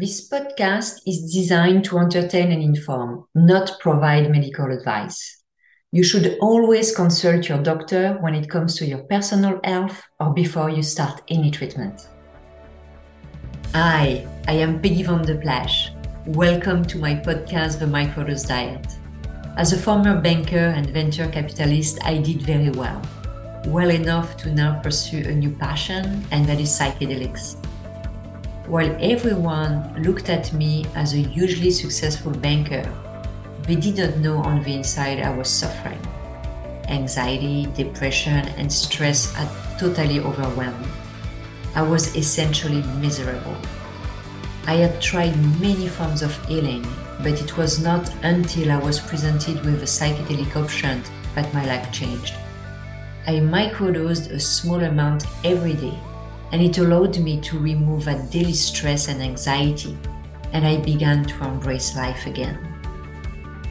This podcast is designed to entertain and inform, not provide medical advice. You should always consult your doctor when it comes to your personal health or before you start any treatment. Hi, I am Peggy van de Plassche. Welcome to my podcast, The Microdose Diet. As a former banker and venture capitalist, I did very well. Well enough to now pursue a new passion, and that is psychedelics while everyone looked at me as a hugely successful banker, they didn't know on the inside I was suffering. Anxiety, depression, and stress had totally overwhelmed me. I was essentially miserable. I had tried many forms of healing, but it was not until I was presented with a psychedelic option that my life changed. I microdosed a small amount every day and it allowed me to remove that daily stress and anxiety, and I began to embrace life again.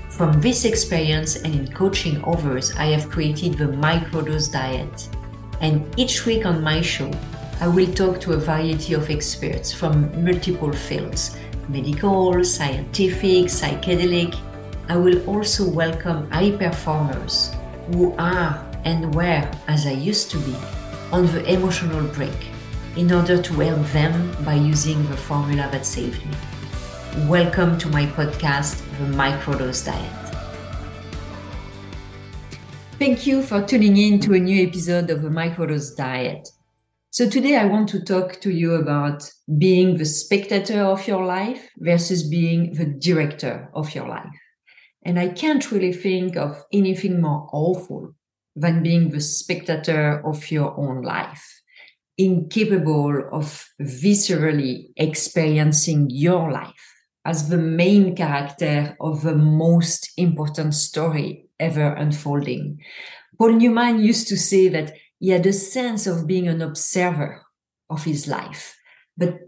From this experience and in coaching others, I have created the microdose diet. And each week on my show, I will talk to a variety of experts from multiple fields medical, scientific, psychedelic. I will also welcome high performers who are and were, as I used to be, on the emotional break in order to help them by using the formula that saved me. Welcome to my podcast, The Microdose Diet. Thank you for tuning in to a new episode of The Microdose Diet. So, today I want to talk to you about being the spectator of your life versus being the director of your life. And I can't really think of anything more awful than being the spectator of your own life incapable of viscerally experiencing your life as the main character of the most important story ever unfolding. Paul Newman used to say that he had a sense of being an observer of his life, but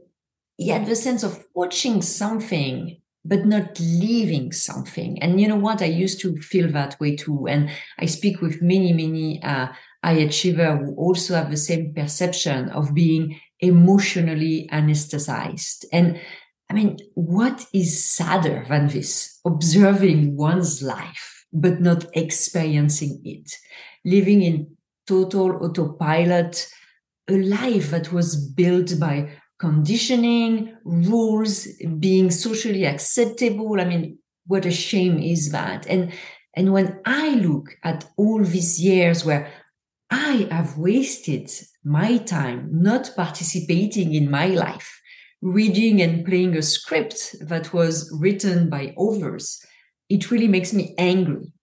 he had the sense of watching something but not leaving something. And you know what? I used to feel that way too. And I speak with many, many uh, high achiever who also have the same perception of being emotionally anesthetized. And I mean, what is sadder than this? Observing one's life, but not experiencing it, living in total autopilot, a life that was built by conditioning, rules, being socially acceptable. I mean, what a shame is that? And and when I look at all these years where I have wasted my time not participating in my life, reading and playing a script that was written by others. It really makes me angry.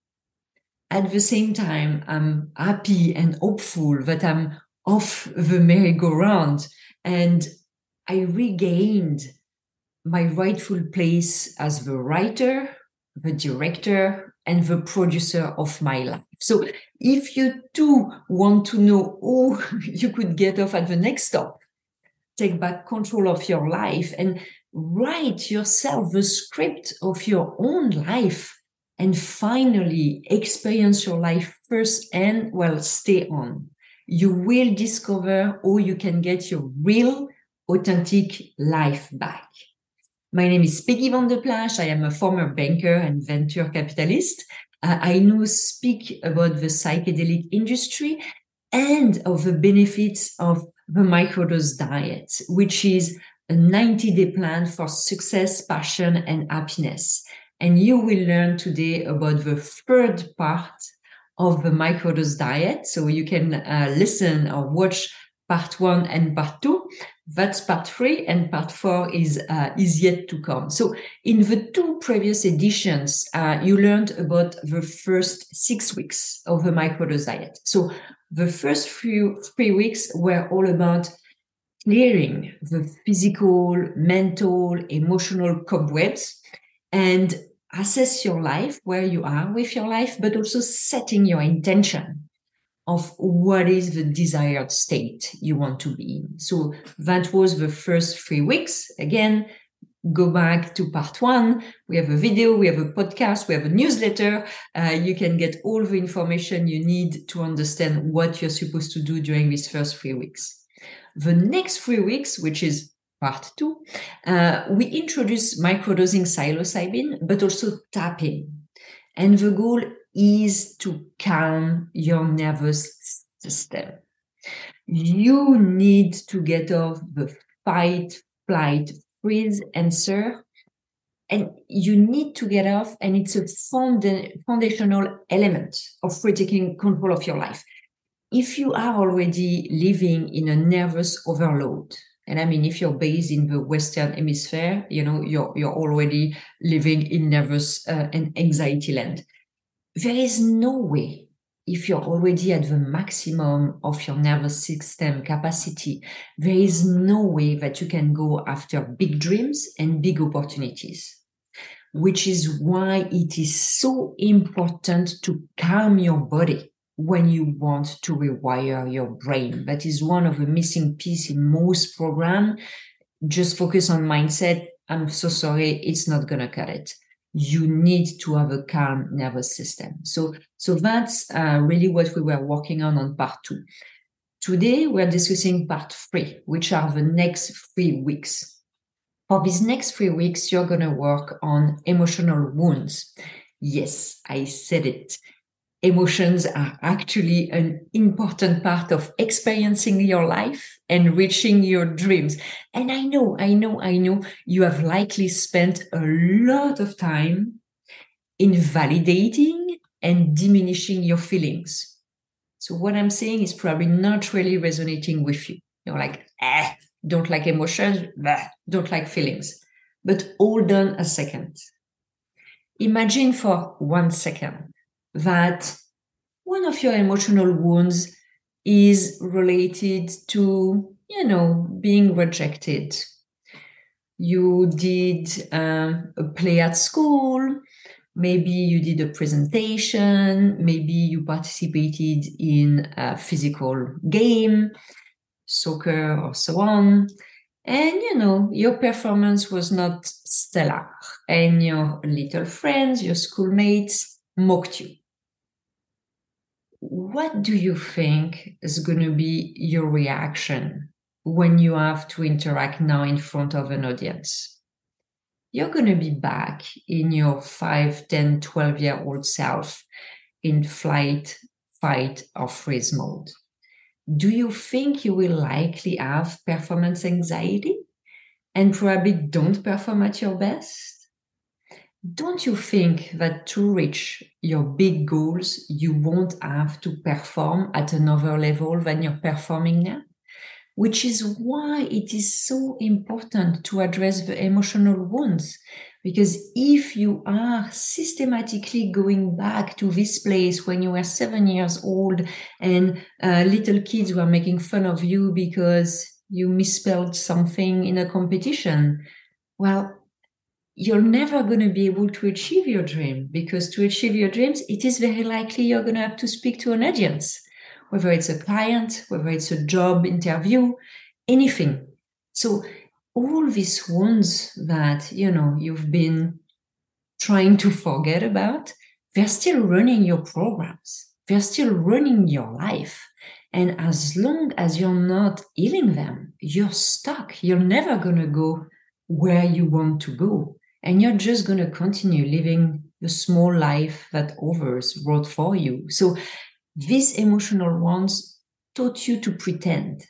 At the same time, I'm happy and hopeful that I'm off the merry-go-round and I regained my rightful place as the writer, the director, and the producer of my life. So if you do want to know how you could get off at the next stop, take back control of your life and write yourself the script of your own life and finally experience your life first and well stay on you will discover how you can get your real authentic life back my name is Peggy van de Plassche. I am a former banker and venture capitalist. Uh, I now speak about the psychedelic industry and of the benefits of the microdose diet, which is a 90 day plan for success, passion, and happiness. And you will learn today about the third part of the microdose diet. So you can uh, listen or watch part one and part two. That's part three, and part four is uh, is yet to come. So, in the two previous editions, uh, you learned about the first six weeks of the microdose diet. So, the first few three weeks were all about clearing the physical, mental, emotional cobwebs, and assess your life, where you are with your life, but also setting your intention of what is the desired state you want to be in. So that was the first three weeks. Again, go back to part one. We have a video, we have a podcast, we have a newsletter. Uh, you can get all the information you need to understand what you're supposed to do during these first three weeks. The next three weeks, which is part two, uh, we introduce microdosing psilocybin, but also tapping. And the goal is to calm your nervous system. You need to get off the fight, flight, freeze answer. And you need to get off, and it's a foundational element of retaking control of your life. If you are already living in a nervous overload, and I mean, if you're based in the Western Hemisphere, you know, you're, you're already living in nervous uh, and anxiety land. There is no way, if you're already at the maximum of your nervous system capacity, there is no way that you can go after big dreams and big opportunities. Which is why it is so important to calm your body when you want to rewire your brain. That is one of the missing piece in most program. Just focus on mindset. I'm so sorry. It's not going to cut it. You need to have a calm nervous system. So, so that's uh, really what we were working on on part two. Today, we're discussing part three, which are the next three weeks. For these next three weeks, you're going to work on emotional wounds. Yes, I said it emotions are actually an important part of experiencing your life and reaching your dreams. And I know, I know, I know you have likely spent a lot of time invalidating and diminishing your feelings. So what I'm saying is probably not really resonating with you. You're like, eh, don't like emotions, don't like feelings. But hold on a second. Imagine for one second that one of your emotional wounds is related to, you know, being rejected. You did um, a play at school, maybe you did a presentation, maybe you participated in a physical game, soccer, or so on. And you know, your performance was not stellar, and your little friends, your schoolmates mocked you what do you think is going to be your reaction when you have to interact now in front of an audience? You're going to be back in your 5, 10, 12 year old self in flight, fight, or freeze mode. Do you think you will likely have performance anxiety and probably don't perform at your best? Don't you think that to reach your big goals, you won't have to perform at another level than you're performing now? Which is why it is so important to address the emotional wounds. Because if you are systematically going back to this place when you were seven years old and uh, little kids were making fun of you because you misspelled something in a competition, well, you're never going to be able to achieve your dream because to achieve your dreams, it is very likely you're going to have to speak to an audience, whether it's a client, whether it's a job interview, anything. So all these wounds that, you know, you've been trying to forget about, they're still running your programs. They're still running your life. And as long as you're not healing them, you're stuck. You're never going to go where you want to go and you're just going to continue living the small life that others wrote for you. So these emotional ones taught you to pretend,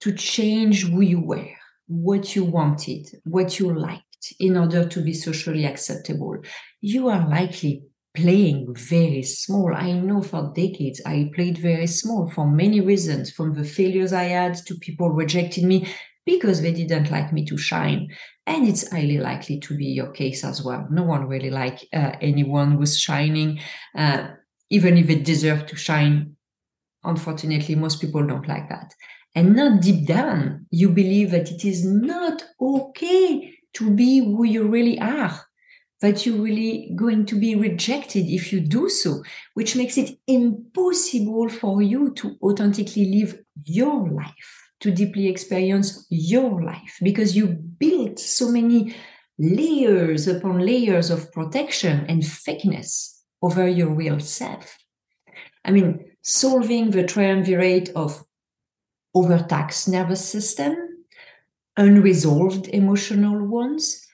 to change who you were, what you wanted, what you liked in order to be socially acceptable. You are likely playing very small. I know for decades I played very small for many reasons, from the failures I had to people rejecting me because they didn't like me to shine. And it's highly likely to be your case as well. No one really like uh, anyone who's shining, uh, even if it deserve to shine. Unfortunately, most people don't like that. And not deep down, you believe that it is not okay to be who you really are, that you're really going to be rejected if you do so, which makes it impossible for you to authentically live your life to deeply experience your life because you built so many layers upon layers of protection and fakeness over your real self. I mean, solving the triumvirate of overtaxed nervous system, unresolved emotional wounds,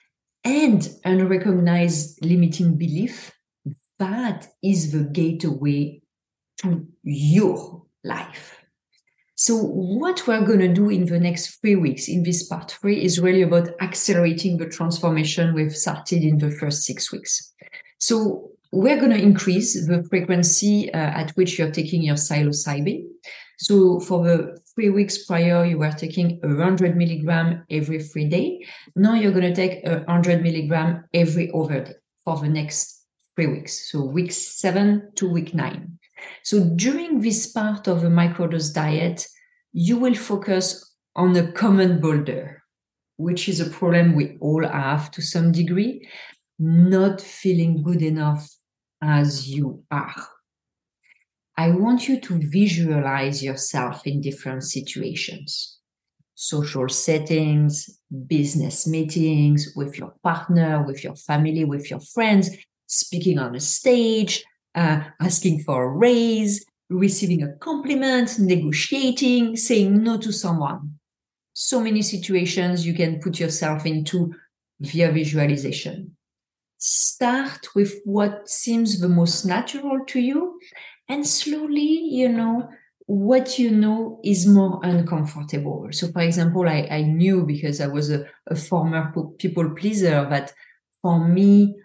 and unrecognized limiting belief, that is the gateway to your life. So, what we're going to do in the next three weeks in this part three is really about accelerating the transformation we've started in the first six weeks. So, we're going to increase the frequency uh, at which you're taking your psilocybin. So, for the three weeks prior, you were taking 100 milligram every three day. Now you're going to take 100 milligram every other day for the next three weeks. So, week seven to week nine. So during this part of a microdose diet, you will focus on a common boulder, which is a problem we all have to some degree, not feeling good enough as you are. I want you to visualize yourself in different situations social settings, business meetings, with your partner, with your family, with your friends, speaking on a stage, uh, asking for a raise, receiving a compliment, negotiating, saying no to someone. So many situations you can put yourself into via visualization. Start with what seems the most natural to you, and slowly, you know, what you know is more uncomfortable. So, for example, I, I knew because I was a, a former people pleaser that for me,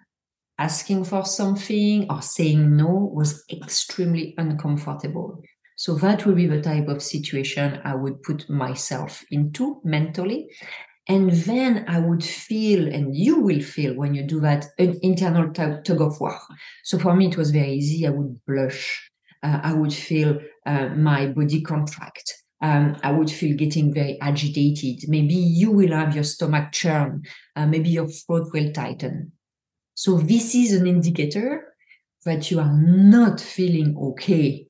asking for something or saying no was extremely uncomfortable. So that would be the type of situation I would put myself into mentally. And then I would feel, and you will feel when you do that, an internal tug of war. So for me, it was very easy. I would blush. Uh, I would feel uh, my body contract. Um, I would feel getting very agitated. Maybe you will have your stomach churn. Uh, maybe your throat will tighten. So this is an indicator that you are not feeling okay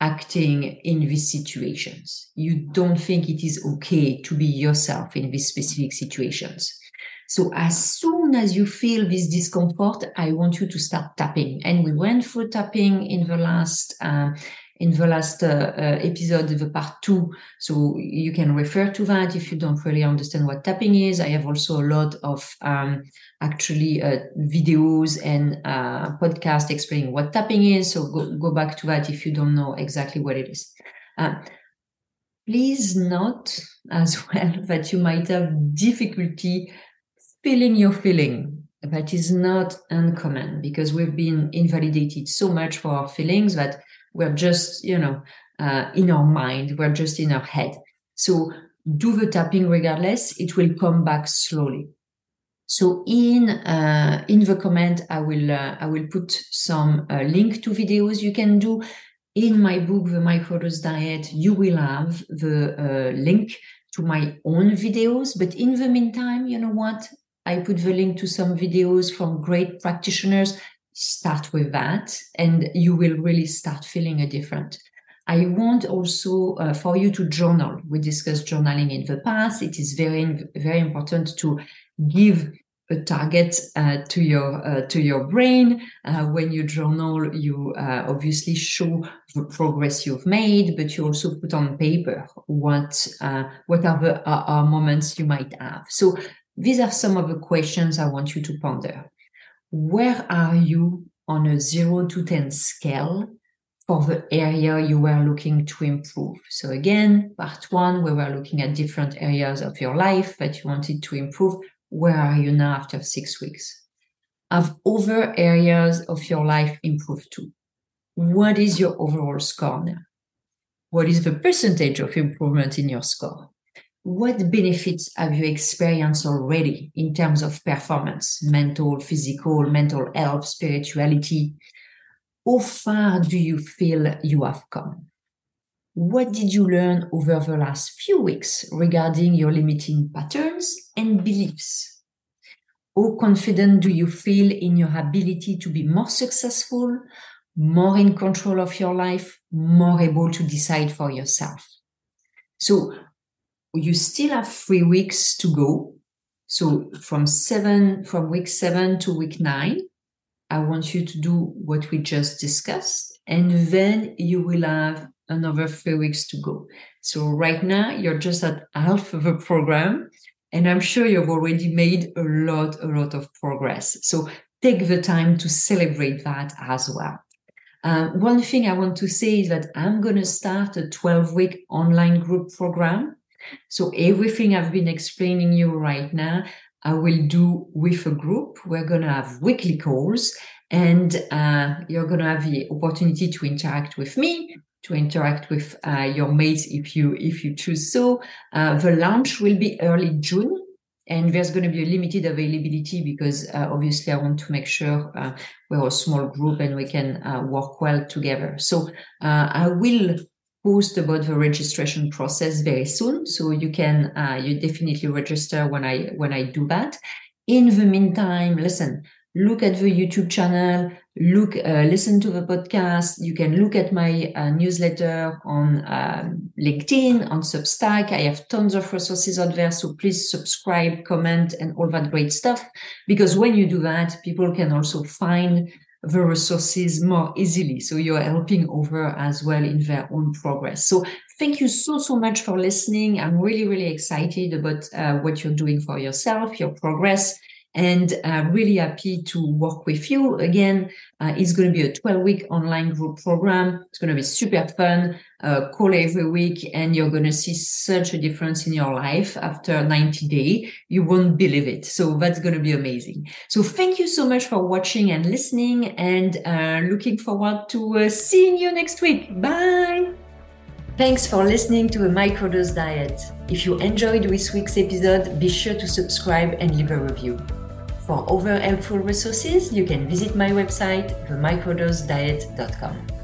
acting in these situations. You don't think it is okay to be yourself in these specific situations. So as soon as you feel this discomfort, I want you to start tapping. And we went through tapping in the last uh, in the last uh, uh, episode, the part two. So you can refer to that if you don't really understand what tapping is. I have also a lot of um, actually uh, videos and uh, podcasts explaining what tapping is. So go, go back to that if you don't know exactly what it is. Uh, please note as well that you might have difficulty feeling your feeling. That is not uncommon because we've been invalidated so much for our feelings that we're just, you know, uh, in our mind. We're just in our head. So do the tapping regardless. It will come back slowly. So in uh, in the comment, I will uh, I will put some uh, link to videos you can do. In my book, The Microdose Diet, you will have the uh, link to my own videos. But in the meantime, you know what? I put the link to some videos from great practitioners start with that and you will really start feeling a different. I want also uh, for you to journal. We discussed journaling in the past. It is very very important to give a target uh, to your uh, to your brain. Uh, when you journal you uh, obviously show the progress you've made but you also put on paper what uh, what are the moments you might have. So these are some of the questions i want you to ponder where are you on a 0 to 10 scale for the area you were looking to improve? So again, part one, we were looking at different areas of your life that you wanted to improve. Where are you now after six weeks? Have other areas of your life improved too? What is your overall score now? What is the percentage of improvement in your score? What benefits have you experienced already in terms of performance, mental, physical, mental health, spirituality? How far do you feel you have come? What did you learn over the last few weeks regarding your limiting patterns and beliefs? How confident do you feel in your ability to be more successful, more in control of your life, more able to decide for yourself? So, you still have three weeks to go. So from seven, from week seven to week nine, I want you to do what we just discussed. And then you will have another three weeks to go. So right now you're just at half of the program And I'm sure you've already made a lot, a lot of progress. So take the time to celebrate that as well. Uh, one thing I want to say is that I'm going to start a 12 week online group program. So everything I've been explaining you right now, I will do with a group. We're going to have weekly calls and uh, you're going to have the opportunity to interact with me to interact with uh, your mates if you if you choose so uh, the launch will be early june and there's going to be a limited availability because uh, obviously I want to make sure uh, we're a small group and we can uh, work well together. So uh, I will post about the registration process very soon, so you can uh, you definitely register when I when I do that. In the meantime, listen, look at the YouTube channel, look, uh, listen to the podcast. You can look at my uh, newsletter on um, LinkedIn, on Substack. I have tons of resources out there. So please subscribe, comment, and all that great stuff. Because when you do that, people can also find the resources more easily. So you're helping over as well in their own progress. So thank you so, so much for listening. I'm really, really excited about uh, what you're doing for yourself, your progress and uh, really happy to work with you. Again, uh, it's going to be a 12 week online group program. It's going to be super fun. Uh, call every week and you're going to see such a difference in your life after 90 days. You won't believe it. So that's going to be amazing. So thank you so much for watching and listening and uh, looking forward to uh, seeing you next week. Bye. Thanks for listening to a microdose diet. If you enjoyed this week's episode, be sure to subscribe and leave a review. For other helpful resources, you can visit my website, themicrodosediet.com.